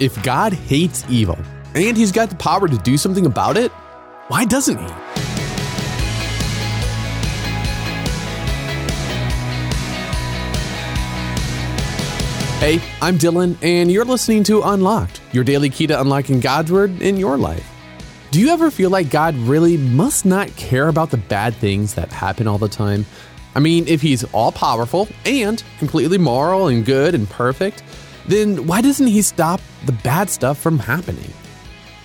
If God hates evil and he's got the power to do something about it, why doesn't he? Hey, I'm Dylan, and you're listening to Unlocked, your daily key to unlocking God's Word in your life. Do you ever feel like God really must not care about the bad things that happen all the time? I mean, if He's all powerful and completely moral and good and perfect, then why doesn't He stop the bad stuff from happening?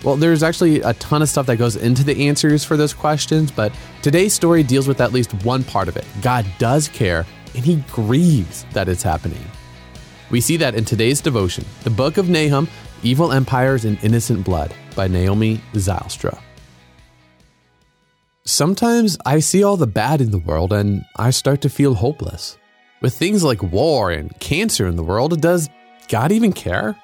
Well, there's actually a ton of stuff that goes into the answers for those questions, but today's story deals with at least one part of it. God does care, and He grieves that it's happening. We see that in today's devotion, the book of Nahum, Evil Empires and Innocent Blood by Naomi Zylstra. Sometimes I see all the bad in the world and I start to feel hopeless. With things like war and cancer in the world, it does God even care?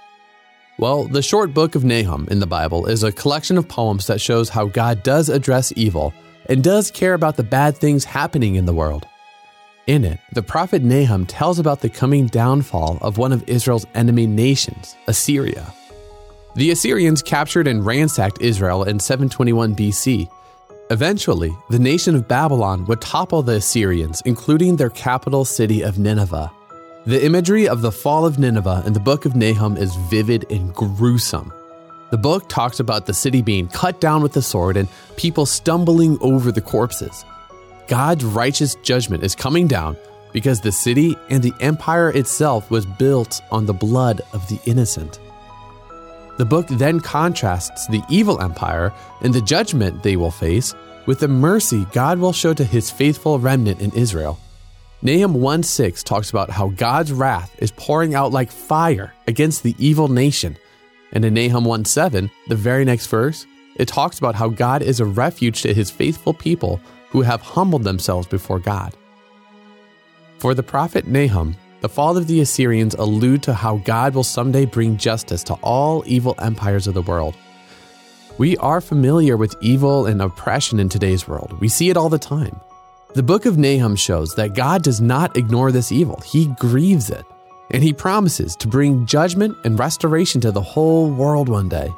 Well, the short book of Nahum in the Bible is a collection of poems that shows how God does address evil and does care about the bad things happening in the world. In it, the prophet Nahum tells about the coming downfall of one of Israel's enemy nations, Assyria. The Assyrians captured and ransacked Israel in 721 BC. Eventually, the nation of Babylon would topple the Assyrians, including their capital city of Nineveh. The imagery of the fall of Nineveh in the book of Nahum is vivid and gruesome. The book talks about the city being cut down with the sword and people stumbling over the corpses. God's righteous judgment is coming down because the city and the empire itself was built on the blood of the innocent. The book then contrasts the evil empire and the judgment they will face with the mercy God will show to his faithful remnant in Israel. Nahum 1 6 talks about how God's wrath is pouring out like fire against the evil nation. And in Nahum 1 7, the very next verse, it talks about how God is a refuge to his faithful people who have humbled themselves before God. For the prophet Nahum, the fall of the Assyrians allude to how God will someday bring justice to all evil empires of the world. We are familiar with evil and oppression in today's world. We see it all the time. The book of Nahum shows that God does not ignore this evil, He grieves it, and He promises to bring judgment and restoration to the whole world one day.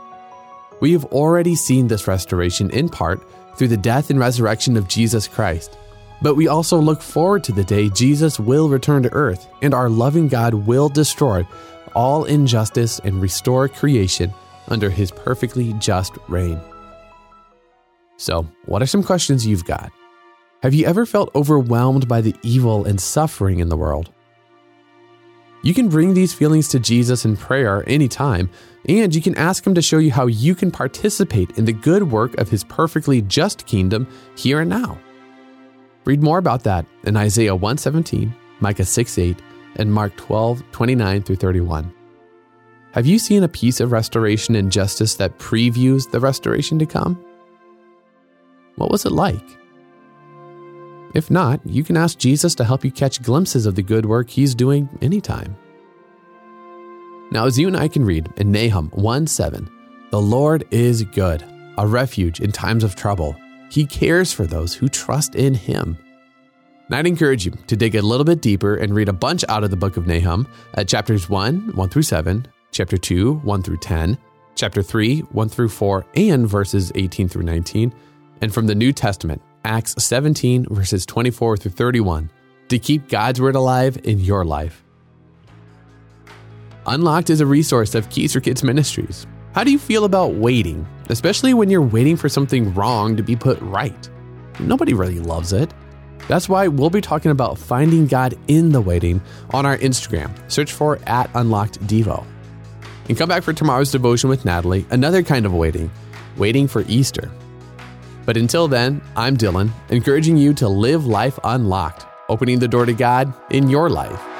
We have already seen this restoration in part through the death and resurrection of Jesus Christ. But we also look forward to the day Jesus will return to earth and our loving God will destroy all injustice and restore creation under his perfectly just reign. So, what are some questions you've got? Have you ever felt overwhelmed by the evil and suffering in the world? You can bring these feelings to Jesus in prayer anytime, and you can ask Him to show you how you can participate in the good work of His perfectly just kingdom here and now. Read more about that in Isaiah 117, Micah 6 8, and Mark 12 29 through 31. Have you seen a piece of restoration and justice that previews the restoration to come? What was it like? If not, you can ask Jesus to help you catch glimpses of the good work he's doing anytime. Now, as you and I can read in Nahum 1 7, the Lord is good, a refuge in times of trouble. He cares for those who trust in him. And I'd encourage you to dig a little bit deeper and read a bunch out of the book of Nahum at chapters 1, 1 through 7, chapter 2, 1 through 10, chapter 3, 1 through 4, and verses 18 through 19, and from the New Testament Acts 17, verses 24 through 31, to keep God's Word alive in your life. Unlocked is a resource of Keys for Kids Ministries. How do you feel about waiting, especially when you're waiting for something wrong to be put right? Nobody really loves it. That's why we'll be talking about finding God in the waiting on our Instagram. Search for at Unlocked Devo. And come back for tomorrow's devotion with Natalie, another kind of waiting, waiting for Easter. But until then, I'm Dylan, encouraging you to live life unlocked, opening the door to God in your life.